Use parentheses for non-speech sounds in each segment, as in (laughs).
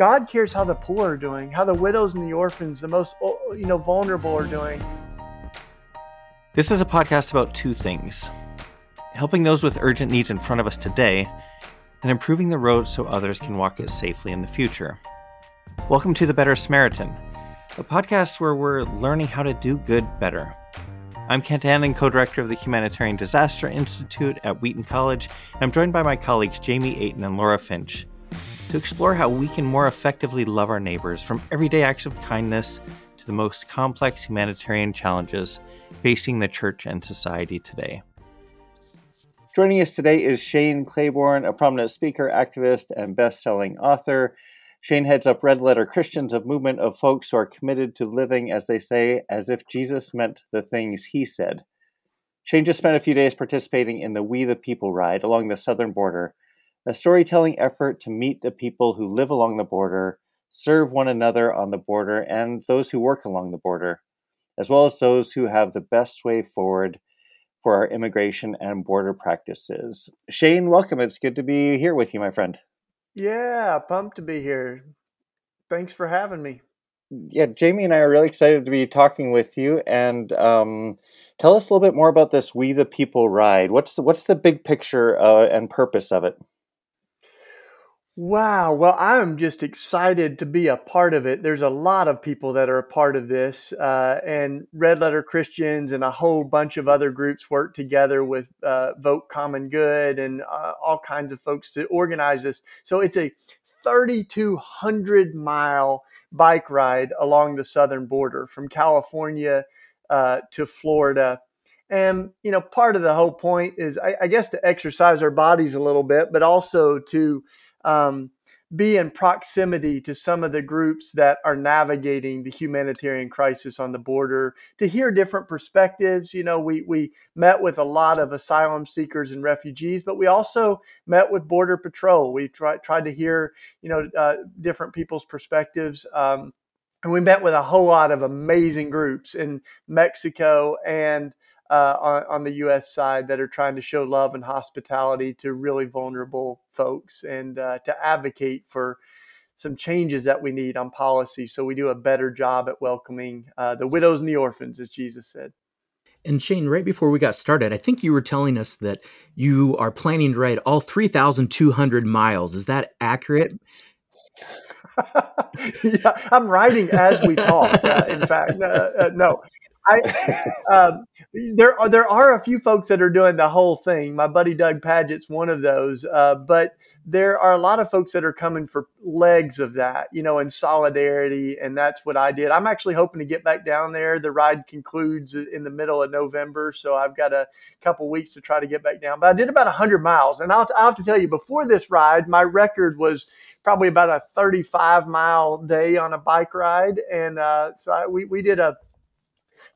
God cares how the poor are doing, how the widows and the orphans, the most oh, you know vulnerable are doing. This is a podcast about two things: helping those with urgent needs in front of us today, and improving the road so others can walk it safely in the future. Welcome to the Better Samaritan, a podcast where we're learning how to do good better. I'm Kent Annan, co-director of the Humanitarian Disaster Institute at Wheaton College, and I'm joined by my colleagues Jamie Aten and Laura Finch to explore how we can more effectively love our neighbors from everyday acts of kindness to the most complex humanitarian challenges facing the church and society today. Joining us today is Shane Claiborne, a prominent speaker, activist, and best-selling author. Shane heads up Red Letter Christians, a movement of folks who are committed to living, as they say, as if Jesus meant the things he said. Shane just spent a few days participating in the We the People ride along the southern border, a storytelling effort to meet the people who live along the border, serve one another on the border, and those who work along the border, as well as those who have the best way forward for our immigration and border practices. Shane, welcome. It's good to be here with you, my friend. Yeah, pumped to be here. Thanks for having me. Yeah, Jamie and I are really excited to be talking with you. And um, tell us a little bit more about this "We the People" ride. What's the what's the big picture uh, and purpose of it? Wow. Well, I'm just excited to be a part of it. There's a lot of people that are a part of this, uh, and Red Letter Christians and a whole bunch of other groups work together with uh, Vote Common Good and uh, all kinds of folks to organize this. So it's a 3,200 mile bike ride along the southern border from California uh, to Florida. And, you know, part of the whole point is, I, I guess, to exercise our bodies a little bit, but also to um, be in proximity to some of the groups that are navigating the humanitarian crisis on the border to hear different perspectives. You know, we, we met with a lot of asylum seekers and refugees, but we also met with Border Patrol. We tried, tried to hear, you know, uh, different people's perspectives. Um, and we met with a whole lot of amazing groups in Mexico and uh, on, on, the U.S. side that are trying to show love and hospitality to really vulnerable folks and uh, to advocate for some changes that we need on policy so we do a better job at welcoming uh, the widows and the orphans, as Jesus said. And Shane, right before we got started, I think you were telling us that you are planning to ride all 3,200 miles. Is that accurate? (laughs) yeah, I'm riding as we talk. Uh, in fact, uh, no, I, um, there are there are a few folks that are doing the whole thing. My buddy Doug Pagitt's one of those, uh, but there are a lot of folks that are coming for legs of that, you know, in solidarity, and that's what I did. I'm actually hoping to get back down there. The ride concludes in the middle of November, so I've got a couple weeks to try to get back down. But I did about 100 miles, and I'll, I'll have to tell you, before this ride, my record was probably about a 35 mile day on a bike ride, and uh, so I, we we did a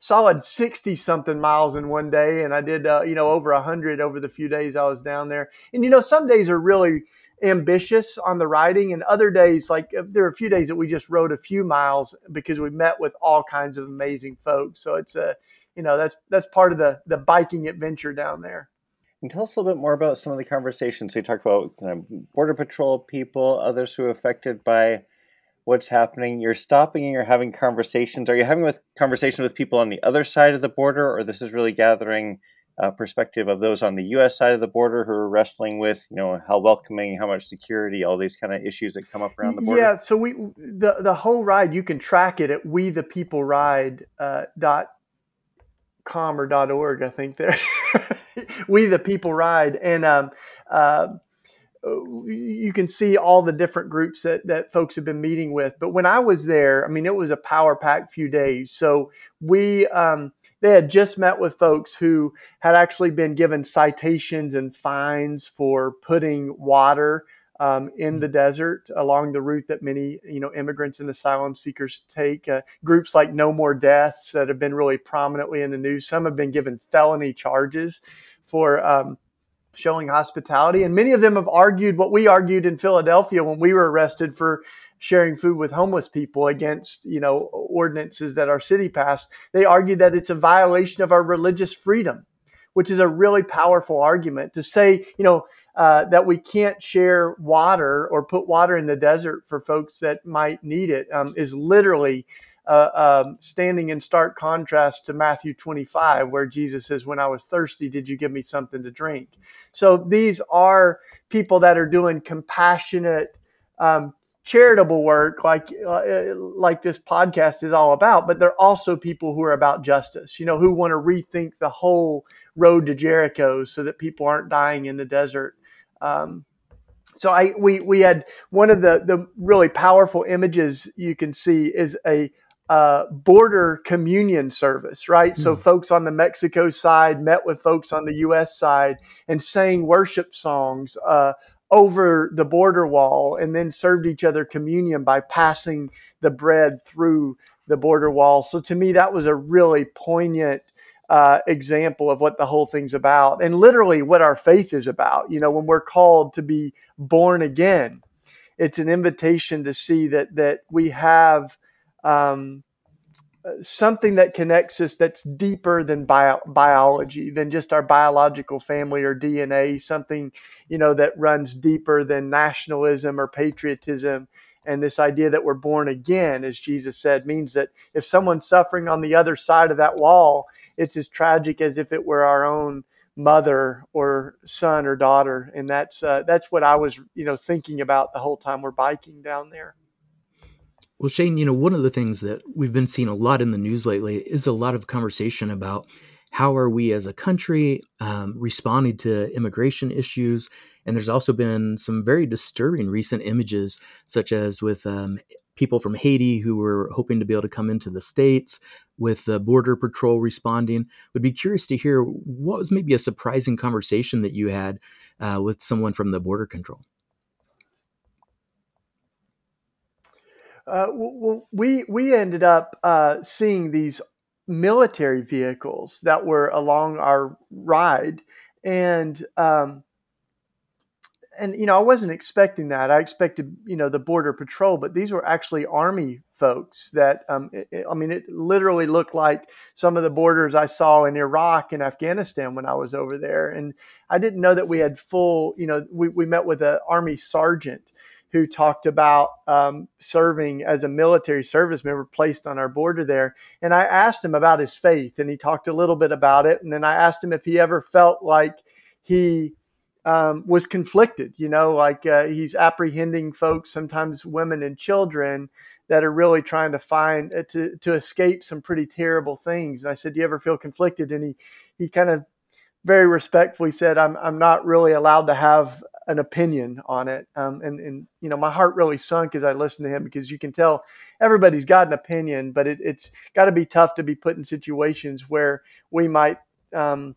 solid 60 something miles in one day. And I did, uh, you know, over 100 over the few days I was down there. And, you know, some days are really ambitious on the riding, and other days, like uh, there are a few days that we just rode a few miles because we met with all kinds of amazing folks. So it's a, you know, that's that's part of the the biking adventure down there. And tell us a little bit more about some of the conversations. You talked about you know, border patrol people, others who are affected by what's happening. You're stopping and you're having conversations. Are you having with conversations with people on the other side of the border, or this is really gathering a perspective of those on the U.S. side of the border who are wrestling with, you know, how welcoming, how much security, all these kind of issues that come up around the border? Yeah. So we the the whole ride you can track it at we the people ride uh, dot com or dot org. I think there. (laughs) we the people ride and. Um, uh, you can see all the different groups that, that folks have been meeting with. But when I was there, I mean, it was a power packed few days. So we, um, they had just met with folks who had actually been given citations and fines for putting water um, in the desert along the route that many you know immigrants and asylum seekers take. Uh, groups like No More Deaths that have been really prominently in the news. Some have been given felony charges for um, showing hospitality, and many of them have argued what we argued in Philadelphia when we were arrested for sharing food with homeless people against you know ordinances that our city passed. They argued that it's a violation of our religious freedom which is a really powerful argument to say, you know, uh, that we can't share water or put water in the desert for folks that might need it um, is literally uh, um, standing in stark contrast to Matthew 25, where Jesus says, When I was thirsty, did you give me something to drink? So these are people that are doing compassionate, um, charitable work like uh, like this podcast is all about but they're also people who are about justice you know who want to rethink the whole road to jericho so that people aren't dying in the desert um, so i we we had one of the the really powerful images you can see is a uh, border communion service, right? Mm. So, hmm. folks on the Mexico side met with folks on the U.S. side and sang worship songs. Uh, over the border wall and then served each other communion by passing the bread through the border wall. So to me, that was a really poignant uh, example of what the whole thing's about and literally what our faith is about. You know, when we're called to be born again, it's an invitation to see that that we have um, something that connects us that's deeper than bio- biology than just our biological family or dna something you know that runs deeper than nationalism or patriotism. And this idea that we're born again as jesus said means that if someone's suffering on the other side of that wall it's as tragic as if it were our own mother or son or daughter. And that's uh, that's what i was you know thinking about the whole time we're biking down there well, Shane, you know, one of the things that we've been seeing a lot in the news lately is a lot of conversation about how are we as a country um, responding to immigration issues. And there's also been some very disturbing recent images, such as with um, people from Haiti who were hoping to be able to come into the States, with the Border Patrol responding. Would be curious to hear what was maybe a surprising conversation that you had uh, with someone from the Border Control. Uh, we we ended up uh, seeing these military vehicles that were along our ride, and um, and you know I wasn't expecting that. I expected you know the border patrol, but these were actually army folks. That um, it, it, I mean, it literally looked like some of the borders I saw in Iraq and Afghanistan when I was over there, and I didn't know that we had full. You know, we we met with an army sergeant who talked about um, serving as a military service member placed on our border there. And I asked him about his faith, and he talked a little bit about it. And then I asked him if he ever felt like he um, was conflicted, you know, like uh, he's apprehending folks, sometimes women and children that are really trying to find uh, to to escape some pretty terrible things. And I said, "Do you ever feel conflicted?" And he he kind of very respectfully said, "I'm I'm not really allowed to have an opinion on it. Um, and, and, you know, my heart really sunk as I listened to him because you can tell everybody's got an opinion, but it, it's got to be tough to be put in situations where we might um,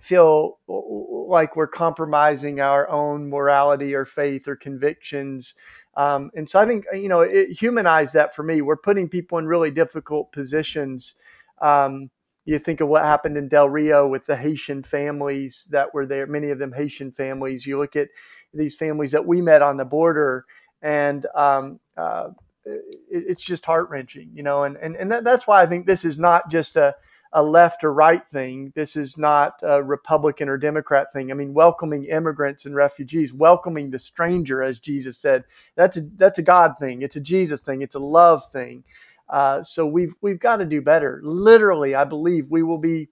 feel like we're compromising our own morality or faith or convictions. Um, and so I think, you know, it humanized that for me. We're putting people in really difficult positions. Um, you think of what happened in Del Rio with the Haitian families that were there, many of them Haitian families. You look at these families that we met on the border, and um, uh, it, it's just heart wrenching, you know. And and, and that, that's why I think this is not just a a left or right thing. This is not a Republican or Democrat thing. I mean, welcoming immigrants and refugees, welcoming the stranger, as Jesus said, that's a that's a God thing. It's a Jesus thing. It's a love thing. Uh, so we've we've got to do better. Literally, I believe we will be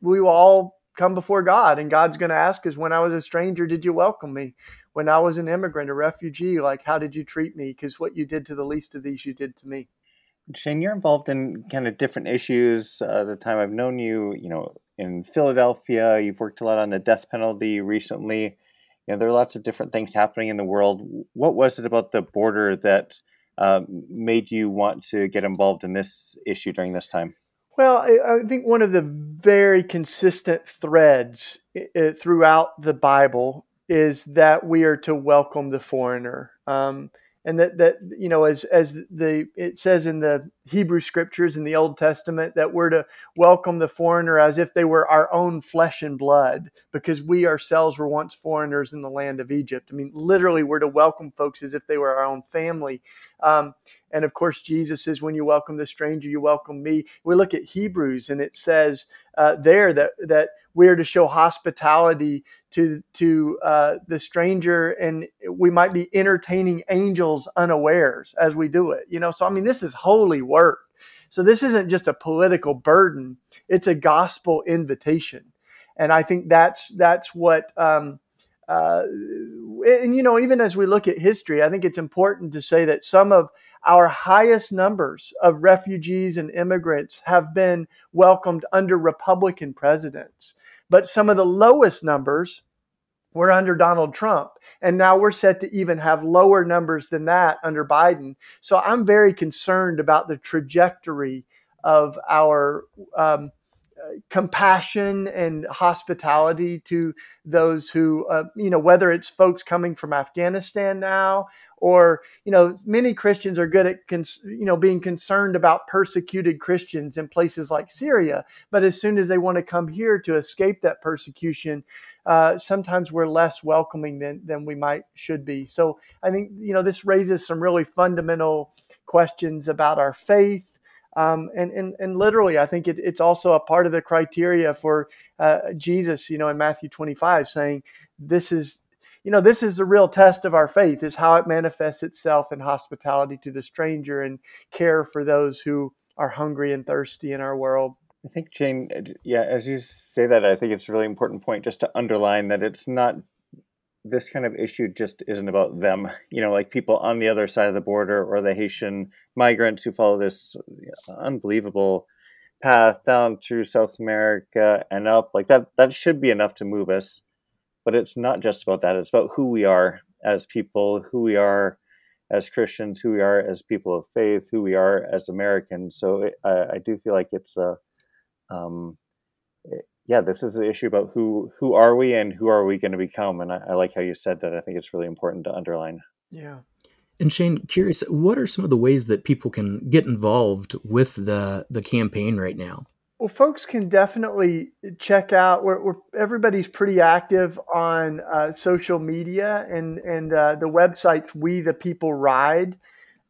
we will all come before God, and God's going to ask us, "When I was a stranger, did you welcome me? When I was an immigrant, a refugee, like how did you treat me? Because what you did to the least of these, you did to me." Shane, you're involved in kind of different issues. Uh, the time I've known you, you know, in Philadelphia, you've worked a lot on the death penalty recently. You know, there are lots of different things happening in the world. What was it about the border that uh, made you want to get involved in this issue during this time? Well, I, I think one of the very consistent threads throughout the Bible is that we are to welcome the foreigner. Um, and that that you know as as the it says in the Hebrew scriptures in the Old Testament that we're to welcome the foreigner as if they were our own flesh and blood because we ourselves were once foreigners in the land of Egypt. I mean, literally, we're to welcome folks as if they were our own family. Um, and of course, Jesus says, "When you welcome the stranger, you welcome me." We look at Hebrews, and it says uh, there that that we are to show hospitality to to uh, the stranger, and we might be entertaining angels unawares as we do it. You know, so I mean, this is holy work. So this isn't just a political burden; it's a gospel invitation, and I think that's that's what. Um, uh, and you know, even as we look at history, I think it's important to say that some of our highest numbers of refugees and immigrants have been welcomed under Republican presidents. But some of the lowest numbers were under Donald Trump. And now we're set to even have lower numbers than that under Biden. So I'm very concerned about the trajectory of our um, compassion and hospitality to those who, uh, you know, whether it's folks coming from Afghanistan now or you know many christians are good at cons- you know being concerned about persecuted christians in places like syria but as soon as they want to come here to escape that persecution uh, sometimes we're less welcoming than, than we might should be. So i think you know this raises some really fundamental questions about our faith um, and, and, and literally, I think it, it's also a part of the criteria for uh, Jesus, you know, in Matthew 25, saying, This is you know, this is the real test of our faith is how it manifests itself in hospitality to the stranger and care for those who are hungry and thirsty in our world. I think Shane, uh, yeah, as you say that, I think it's a really important point just to underline that it's not this kind of issue just isn't about them. You know, like people on the other side of the border or the Haitian migrants who follow this uh, unbelievable path down through South America and up. Like that, that should be enough to move us but it's not just about that. It's about who we are as people, who we are as Christians, who we are as people of faith, who we are as Americans. So it, I, I, do feel like it's a, um, it, yeah, this is the issue about who who are we and who are we going to become. And I, I like how you said that. I think it's really important to underline. Yeah. And Shane, curious, what are some of the ways that people can get involved with the the campaign right now? Well, folks can definitely check out. We're, everybody's pretty active on uh, social media, and and uh, the website's We the People Ride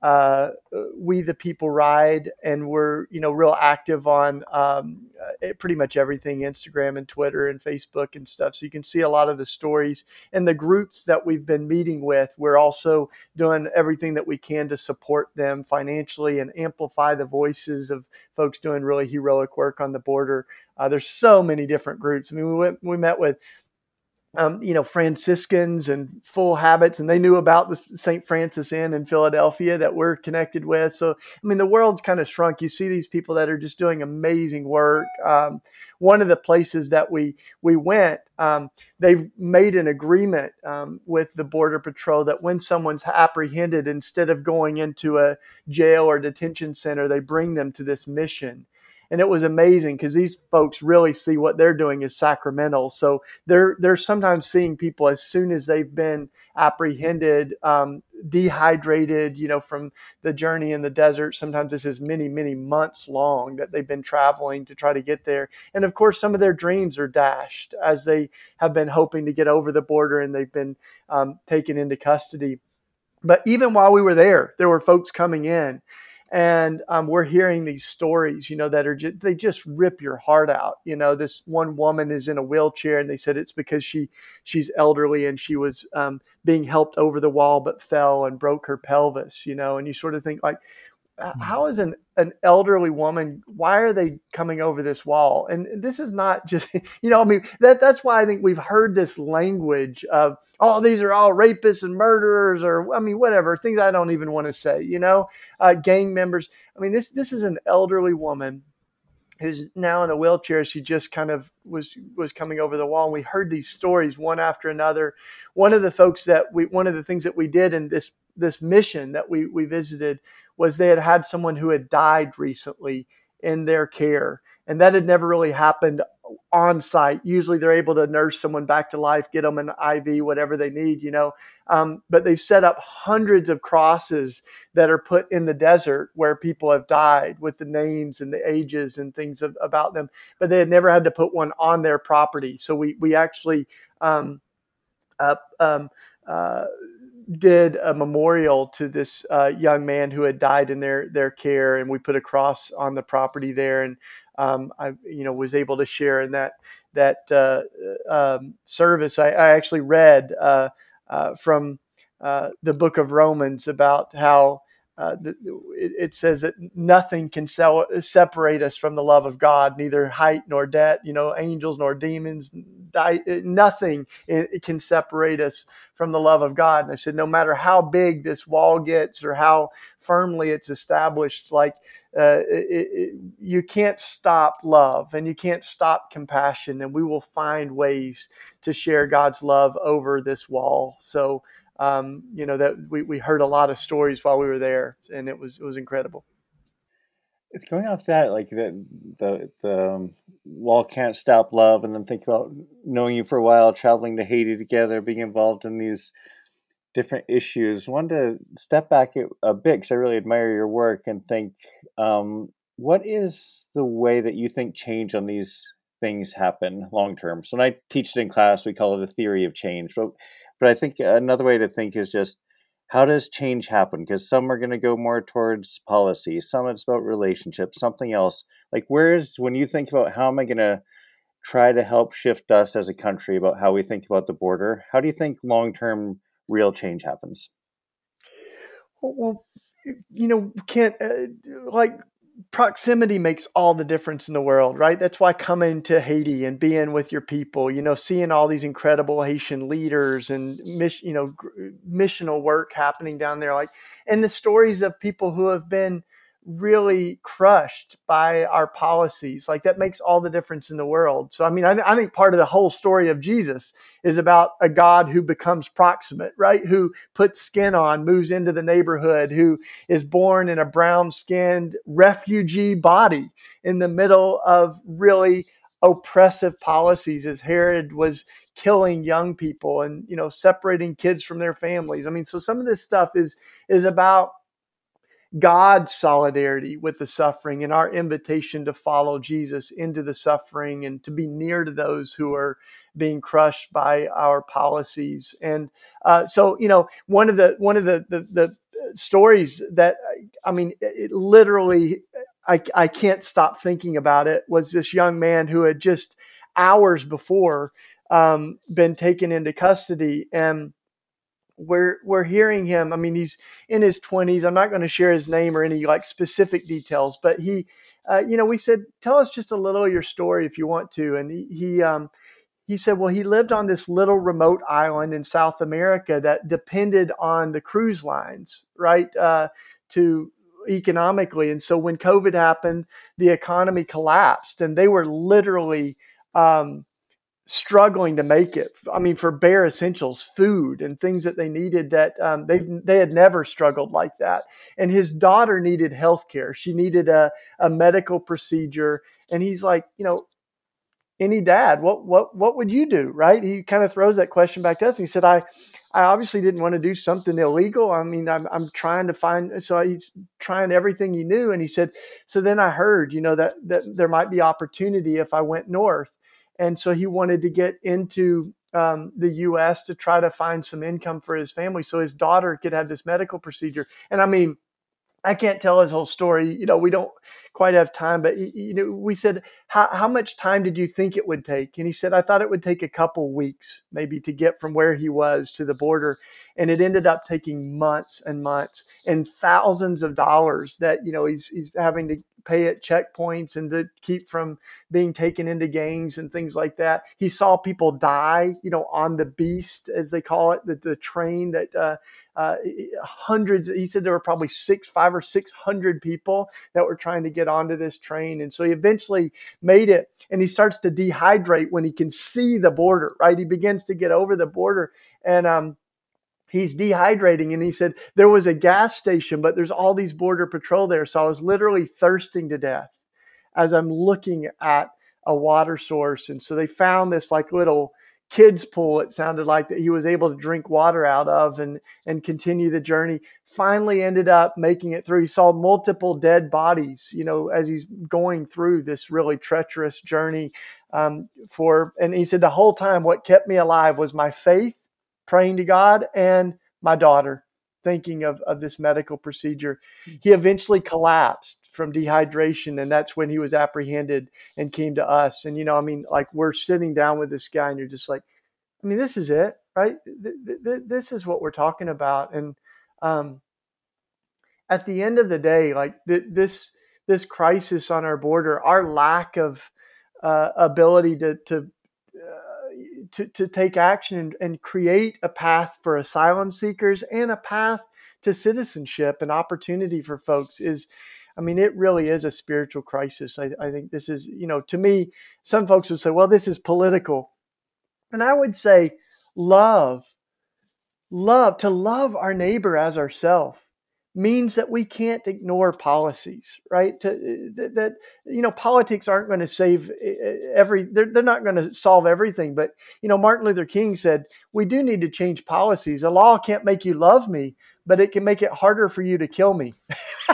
uh, we the people ride and we're you know real active on um, uh, pretty much everything instagram and twitter and facebook and stuff. So you can see a lot of the stories and the groups that we've been meeting with. We're also doing everything that we can to support them financially and amplify the voices of folks doing really heroic work on the border. Uh, there's so many different groups. I mean we went we met with um, you know, Franciscans and full habits, and they knew about the St. Francis Inn in Philadelphia that we're connected with. So, I mean, the world's kind of shrunk. You see these people that are just doing amazing work. Um, one of the places that we we went, um, they've made an agreement um, with the Border Patrol that when someone's apprehended, instead of going into a jail or detention center, they bring them to this mission and it was amazing because these folks really see what they're doing is sacramental. So they're they're sometimes seeing people as soon as they've been apprehended, um, dehydrated, you know, from the journey in the desert. Sometimes this is many many months long that they've been traveling to try to get there, and of course some of their dreams are dashed as they have been hoping to get over the border and they've been um, taken into custody. But even while we were there, there were folks coming in and um, we're hearing these stories you know that are just, they just rip your heart out you know this one woman is in a wheelchair and they said it's because she she's elderly and she was um, being helped over the wall but fell and broke her pelvis you know and you sort of think like. How is an, an elderly woman why are they coming over this wall? And this is not (laughs) just you know i mean that that's why i think we've heard this language of oh these are all rapists and murderers or i mean whatever things i don't even want to say you know? Uh, gang members i mean this this is an elderly woman who's now in a wheelchair. She just kind of was was coming over the wall. And we heard these stories one after another. One of the folks that we one of the things that we did in this this mission that we we visited was they had had someone who had died recently in their care and that had never really happened on site. Usually they're able to nurse someone back to life, get them an IV, whatever they need, you know. Um, but they've set up hundreds of crosses that are put in the desert where people have died with the names and the ages and things of, about them. But they had never had to put one on their property. So we, we actually um, uh, um, uh, did a memorial to this uh, young man who had died in their their care, and we put a cross on the property there. And um, I you know was able to share in that that uh, um, service. I, I, actually read uh, uh from uh, the book of Romans about how. Uh, it, it, says that nothing can sell, separate us from the love of God, neither height nor depth, you know, angels nor demons, die, nothing it, can separate us from the love of God. And I said, no matter how big this wall gets or how firmly it's established, like uh, it, it, you can't stop love and you can't stop compassion, and we will find ways to share God's love over this wall. So, um, you know that we, we heard a lot of stories while we were there, and it was it was incredible. It's going off that like the the the um, wall can't stop love, and then think about knowing you for a while, traveling to Haiti together, being involved in these different issues. I wanted to step back a bit because I really admire your work and think, um, what is the way that you think change on these things happen long term? So when I teach it in class, we call it the theory of change. But but I think another way to think is just how does change happen? Because some are going to go more towards policy, some it's about relationships, something else. Like where's when you think about how am I going to try to help shift us as a country about how we think about the border? How do you think long term real change happens? Well, you know, can't uh, like proximity makes all the difference in the world, right? That's why coming to Haiti and being with your people, you know, seeing all these incredible Haitian leaders and mission, you know, missional work happening down there, like, and the stories of people who have been really crushed by our policies. Like that makes all the difference in the world. So, I mean, I, th- I, think part of the whole story of Jesus is about a God who becomes proximate, right? Who puts skin on, moves into the neighborhood, who is born in a brown skinned refugee body in the middle of really oppressive policies as Herod was killing young people and you know separating kids from their families. I mean so some of this stuff is is about God's solidarity with the suffering and our invitation to follow Jesus into the suffering and to be near to those who are being crushed by our policies. And uh, so, you know, one of the one of the the, the stories that I mean, it literally, I, I can't stop thinking about it. Was this young man who had just hours before um, been taken into custody and we're we're hearing him. I mean, he's in his twenties. I'm not going to share his name or any like specific details, but he, uh, you know, we said, tell us just a little of your story if you want to, and he he, um, he said, well, he lived on this little remote island in South America that depended on the cruise lines, right, uh, to economically, and so when COVID happened, the economy collapsed, and they were literally. Um, struggling to make it. I mean, for bare essentials, food and things that they needed that um, they they had never struggled like that. And his daughter needed health care. She needed a, a medical procedure. And he's like, you know, any dad, what what what would you do? Right? He kind of throws that question back to us. And he said, I I obviously didn't want to do something illegal. I mean, I'm, I'm trying to find, so he's trying everything he knew. And he said, so then I heard, you know, that, that there might be opportunity if I went north and so he wanted to get into um, the U.S. to try to find some income for his family, so his daughter could have this medical procedure. And I mean, I can't tell his whole story. You know, we don't quite have time, but you know, we said, how, how much time did you think it would take? And he said, I thought it would take a couple weeks maybe to get from where he was to the border. And it ended up taking months and months and thousands of dollars that, you know, he's, he's having to pay at checkpoints and to keep from being taken into gangs and things like that. He saw people die, you know, on the beast, as they call it, the, the train that uh, uh, hundreds, he said there were probably six, five or 600 people that were trying to get onto this train. And so he eventually made it and he starts to dehydrate when he can see the border, right? He begins to get over the border. And, um, he's dehydrating and he said there was a gas station but there's all these border patrol there so i was literally thirsting to death as I'm looking at a water source. And so they found this like little kids pool it sounded like that he was able to drink water out of and and continue the journey. Finally ended up making it through. He saw multiple dead bodies you know as he's going through this really treacherous journey um, for and he said the whole time what kept me alive was my faith praying to god and my daughter thinking of, of this medical procedure. Hmm. He eventually collapsed from dehydration, and that's when he was apprehended and came to us. And, you know, I mean, like we're sitting down with this guy, and you're just like, I mean, this is it, right? This is what we're talking about. And um, at the end of the day, like this, this crisis on our border, our lack of uh, ability to, to to, to take action and, and create a path for asylum seekers and a path to citizenship and opportunity for folks is I mean, it really is a spiritual crisis. I, I, think this is, you know, to me, some folks would say, well, this is political. And I would say, love, love, to love our neighbor as ourself means that we can't ignore policies, right? To, eh, that, that, you know, politics aren't going to save eh, eh, every. They're, they're not going to solve everything. But you know, Martin Luther King said we do need to change policies. A law can't make you love me, but it can make it harder for you to kill me.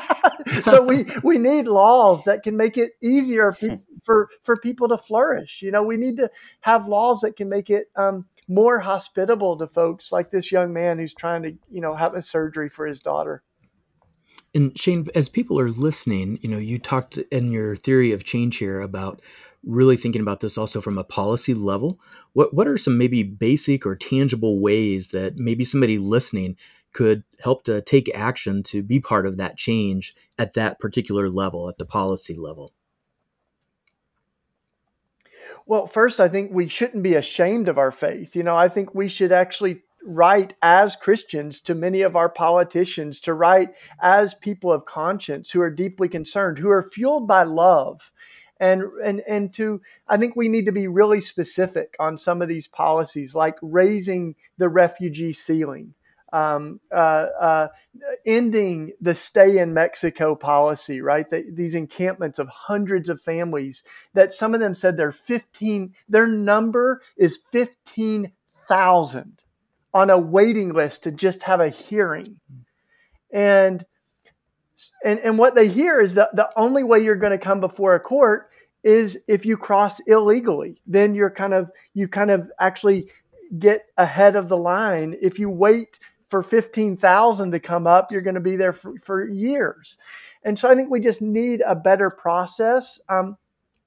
(laughs) so we we need laws that can make it easier for, (laughs) for for people to flourish. You know, we need to have laws that can make it. Um, more hospitable to folks like this young man who's trying to, you know, have a surgery for his daughter. And Shane, as people are listening, you know, you talked in your theory of change here about really thinking about this also from a policy level. What what are some maybe basic or tangible ways that maybe somebody listening could help to take action to be part of that change at that particular level, at the policy level? Well, first, I think we shouldn't be ashamed of our faith. You know, I think we should actually write as Christians to many of our politicians, to write as people of conscience who are deeply concerned, who are fueled by love. And, and and to I think we need to be really specific on some of these policies, like raising the refugee ceiling, um, uh, uh, ending the stay in Mexico policy, right? The, these encampments of hundreds of families that some of them said they're 15, their number is 15,000 on a waiting list to just have a hearing. And and, and what they hear is that the only way you're going to come before a court is if you cross illegally. Then you're kind of you kind of actually get ahead of the line. If you wait for 15,000 to come up, you're going to be there for, for, years. And so I think we just need a better process. Um,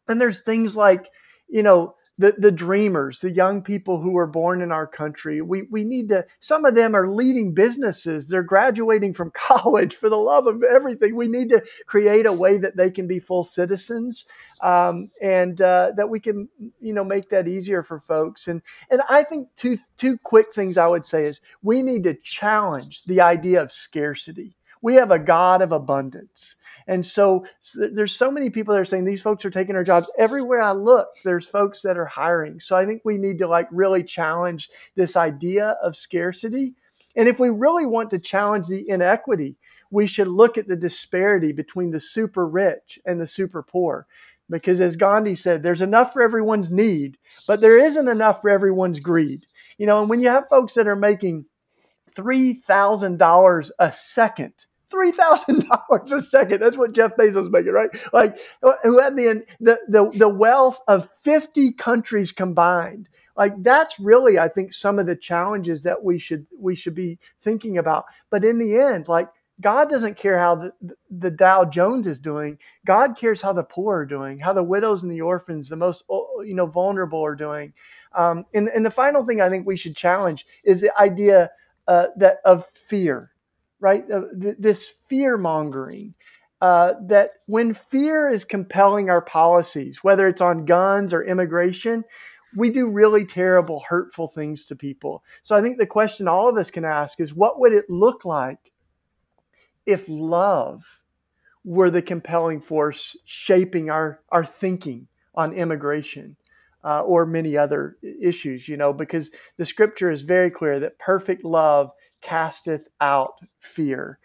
and there's things like, you know, the, the dreamers, the young people who were born in our country. We, we need to, some of them are leading businesses. They're graduating from (laughs) college for the love of everything. We need to create a way that they can be full citizens um, and uh, that we can, you know, make that easier for folks. And, and I think two, two quick things I would say is we need to challenge the idea of scarcity. We have a God of abundance. And so, there's so many people that are saying these folks are taking our jobs. Everywhere I look, there's folks that are hiring. So I think we need to like really challenge this idea of scarcity. And if we really want to challenge the inequity, we should look at the disparity between the super rich and the super poor. Because as Gandhi said, there's enough for everyone's need, but there isn't enough for everyone's greed. You know, and when you have folks that are making $3,000 a second three thousand dollars a second. That's what Jeff Bezos making, right? Like who had the, the the the wealth of fifty countries combined. Like that's really, I think, some of the challenges that we should we should be thinking about. But in the end, like God doesn't care how the, the Dow Jones is doing. God cares how the poor are doing, how the widows and the orphans, the most you know vulnerable, are doing. Um, and, and the final thing I think we should challenge is the idea uh, that of fear right? Uh, th- this fear mongering. Uh, that when fear is compelling our policies, whether it's on guns or immigration, we do really terrible, hurtful things to people. So I think the question all of us can ask is what would it look like if love were the compelling force shaping our, our thinking on immigration? Uh, or many other issues, you know, because the scripture is very clear that perfect love casteth out fear.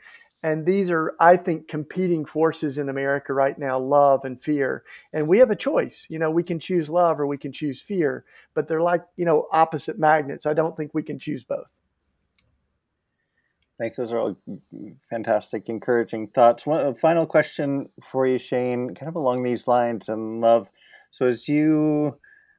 And these are, I think, competing forces in America right now love and fear. And we have a choice. You know, we can choose love or we can choose fear, but they're like, you know, opposite magnets. I don't think we can choose both. Thanks. Those are all fantastic, encouraging thoughts. One final question for you, Shane, kind of along these lines and love. So, as you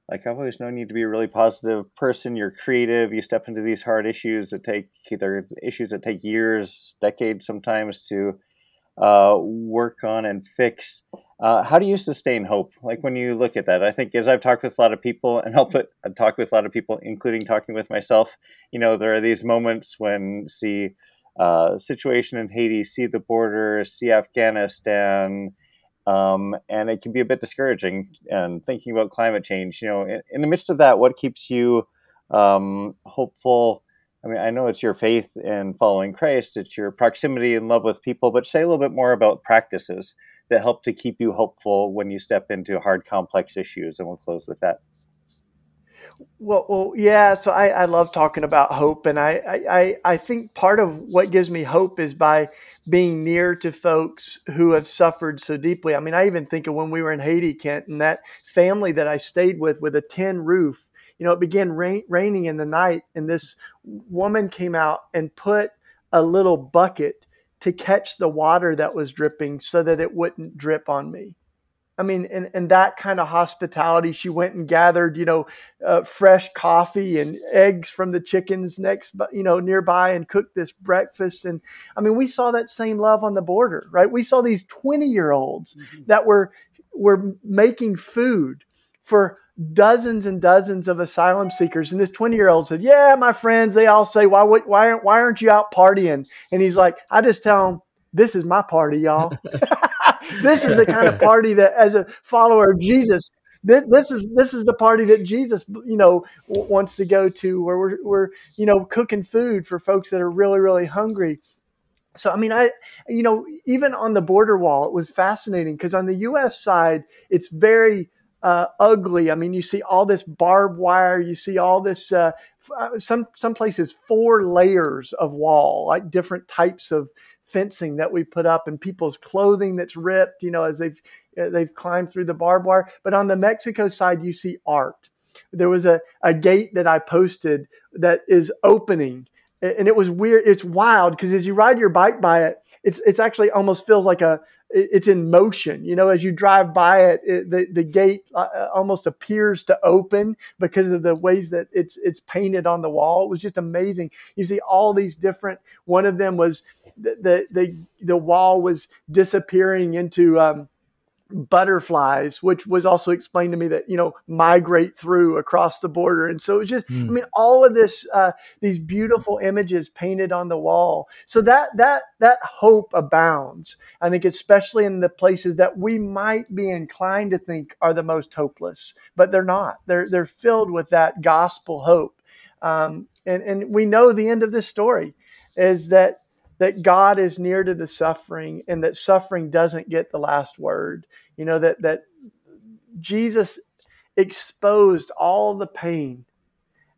like I've always known you to be a really positive person. You're creative. You step into these hard issues that take either issues that take years, decades sometimes to uh, work on and fix. Uh, how do you sustain hope? Like when you look at that, I think as I've talked with a lot of people and helped it, I've talked with a lot of people, including talking with myself, you know, there are these moments when see uh, situation in Haiti, see the border, see Afghanistan, um, and it can be a bit discouraging. And thinking about climate change, you know, in, in the midst of that, what keeps you um, hopeful? I mean, I know it's your faith in following Christ, it's your proximity and love with people, but say a little bit more about practices that help to keep you hopeful when you step into hard, complex issues. And we'll close with that. Well, well, yeah. So I, I love talking about hope, and I, I, I think part of what gives me hope is by being near to folks who have suffered so deeply. I mean, I even think of when we were in Haiti, Kent, and that family that I stayed with with a tin roof. You know, it began rain, raining in the night, and this woman came out and put a little bucket to catch the water that was dripping so that it wouldn't drip on me. I mean, and, and that kind of hospitality. She went and gathered, you know, uh, fresh coffee and eggs from the chickens next, you know, nearby and cooked this breakfast. And I mean, we saw that same love on the border, right? We saw these 20 year olds mm-hmm. that were, were making food for dozens and dozens of asylum seekers. And this 20 year old said, yeah, my friends, they all say, why, why, aren't, why aren't you out partying? And he's like, I just tell them, this is my party, y'all. (laughs) this is the kind of party that, as a follower of Jesus, this, this is this is the party that Jesus, you know, w- wants to go to, where we're we're you know cooking food for folks that are really really hungry. So I mean, I you know even on the border wall, it was fascinating because on the U.S. side, it's very uh, ugly. I mean, you see all this barbed wire. You see all this. Uh, uh some some places four layers of wall, like different types of fencing that we put up and people's clothing that's ripped, you know, as they've uh, they've climbed through the barbed wire. But on the Mexico side, you see art. There was a, a gate that I posted that is opening and it was weird. It's wild because as you ride your bike by it, it's it's actually almost feels like a it's in motion. You know, as you drive by it, it the the gate uh, uh, almost appears to open because of the ways that it's it's painted on the wall. It was just amazing. You see all these different. One of them was the the the, the wall was disappearing into. Um, butterflies, which was also explained to me that you know migrate through across the border, and so it was just mm. I mean all of this uh, these beautiful images painted on the wall. So that that that hope abounds. I think especially in the places that we might be inclined to think are the most hopeless, but they're not. They're they're filled with that gospel hope, um, and and we know the end of this story is that that God is near to the suffering and that suffering doesn't get the last word. You know, that, that Jesus exposed all the pain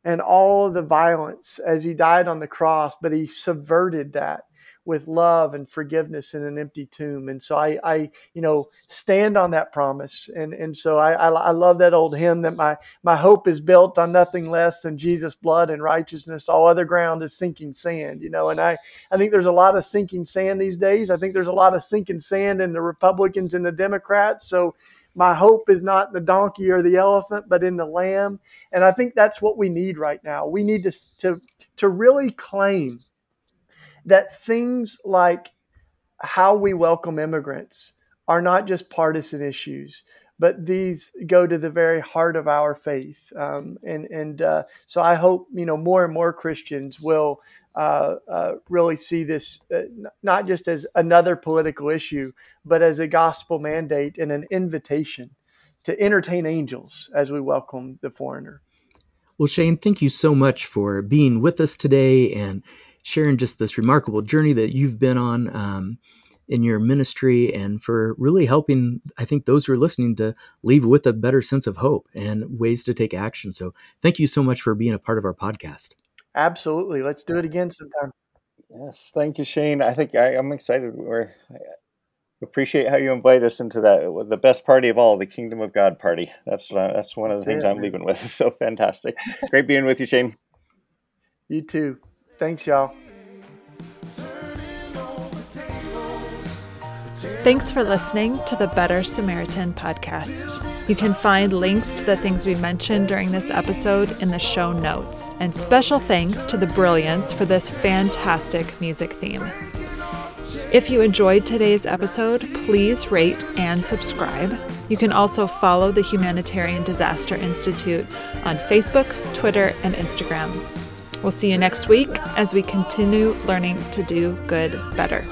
and all the violence as he died on the cross, but he subverted that with love and forgiveness in an empty tomb. And so I, I you know, stand on that promise. And and so I, I, I love that old hymn that my my hope is built on nothing less than Jesus' blood and righteousness. All other ground is sinking sand. You know, and I I think there's a lot of sinking sand these days. I think there's a lot of sinking sand in the Republicans and the Democrats. So my hope is not the donkey or the elephant, but in the lamb. And I think that's what we need right now. We need to to to really claim that things like how we welcome immigrants are not just partisan issues, but these go to the very heart of our faith. Um, and and uh, so I hope you know more and more Christians will uh, uh, really see this uh, not just as another political issue, but as a gospel mandate and an invitation to entertain angels as we welcome the foreigner. Well, Shane, thank you so much for being with us today and sharing just this remarkable journey that you've been on um, in your ministry and for really helping, I think, those who are listening to leave with a better sense of hope and ways to take action. So thank you so much for being a part of our podcast. Absolutely. Let's do it again sometime. Yes, thank you, Shane. I think I, am excited. We're I appreciate how you invite us into that the best party of all, the Kingdom of God party. That's uh, that's one of the things I'm leaving with. (laughs) So fantastic. Great being with you, Shane. You too. Thanks, y'all. Thanks for listening to the Better Samaritan podcast. You can find links to the things we mentioned during this episode in the show notes. And special thanks to the Brilliance for this fantastic music theme. If you enjoyed today's episode, please rate and subscribe. You can also follow the Humanitarian Disaster Institute on Facebook, Twitter, and Instagram. We'll see you next week as we continue learning to do good better.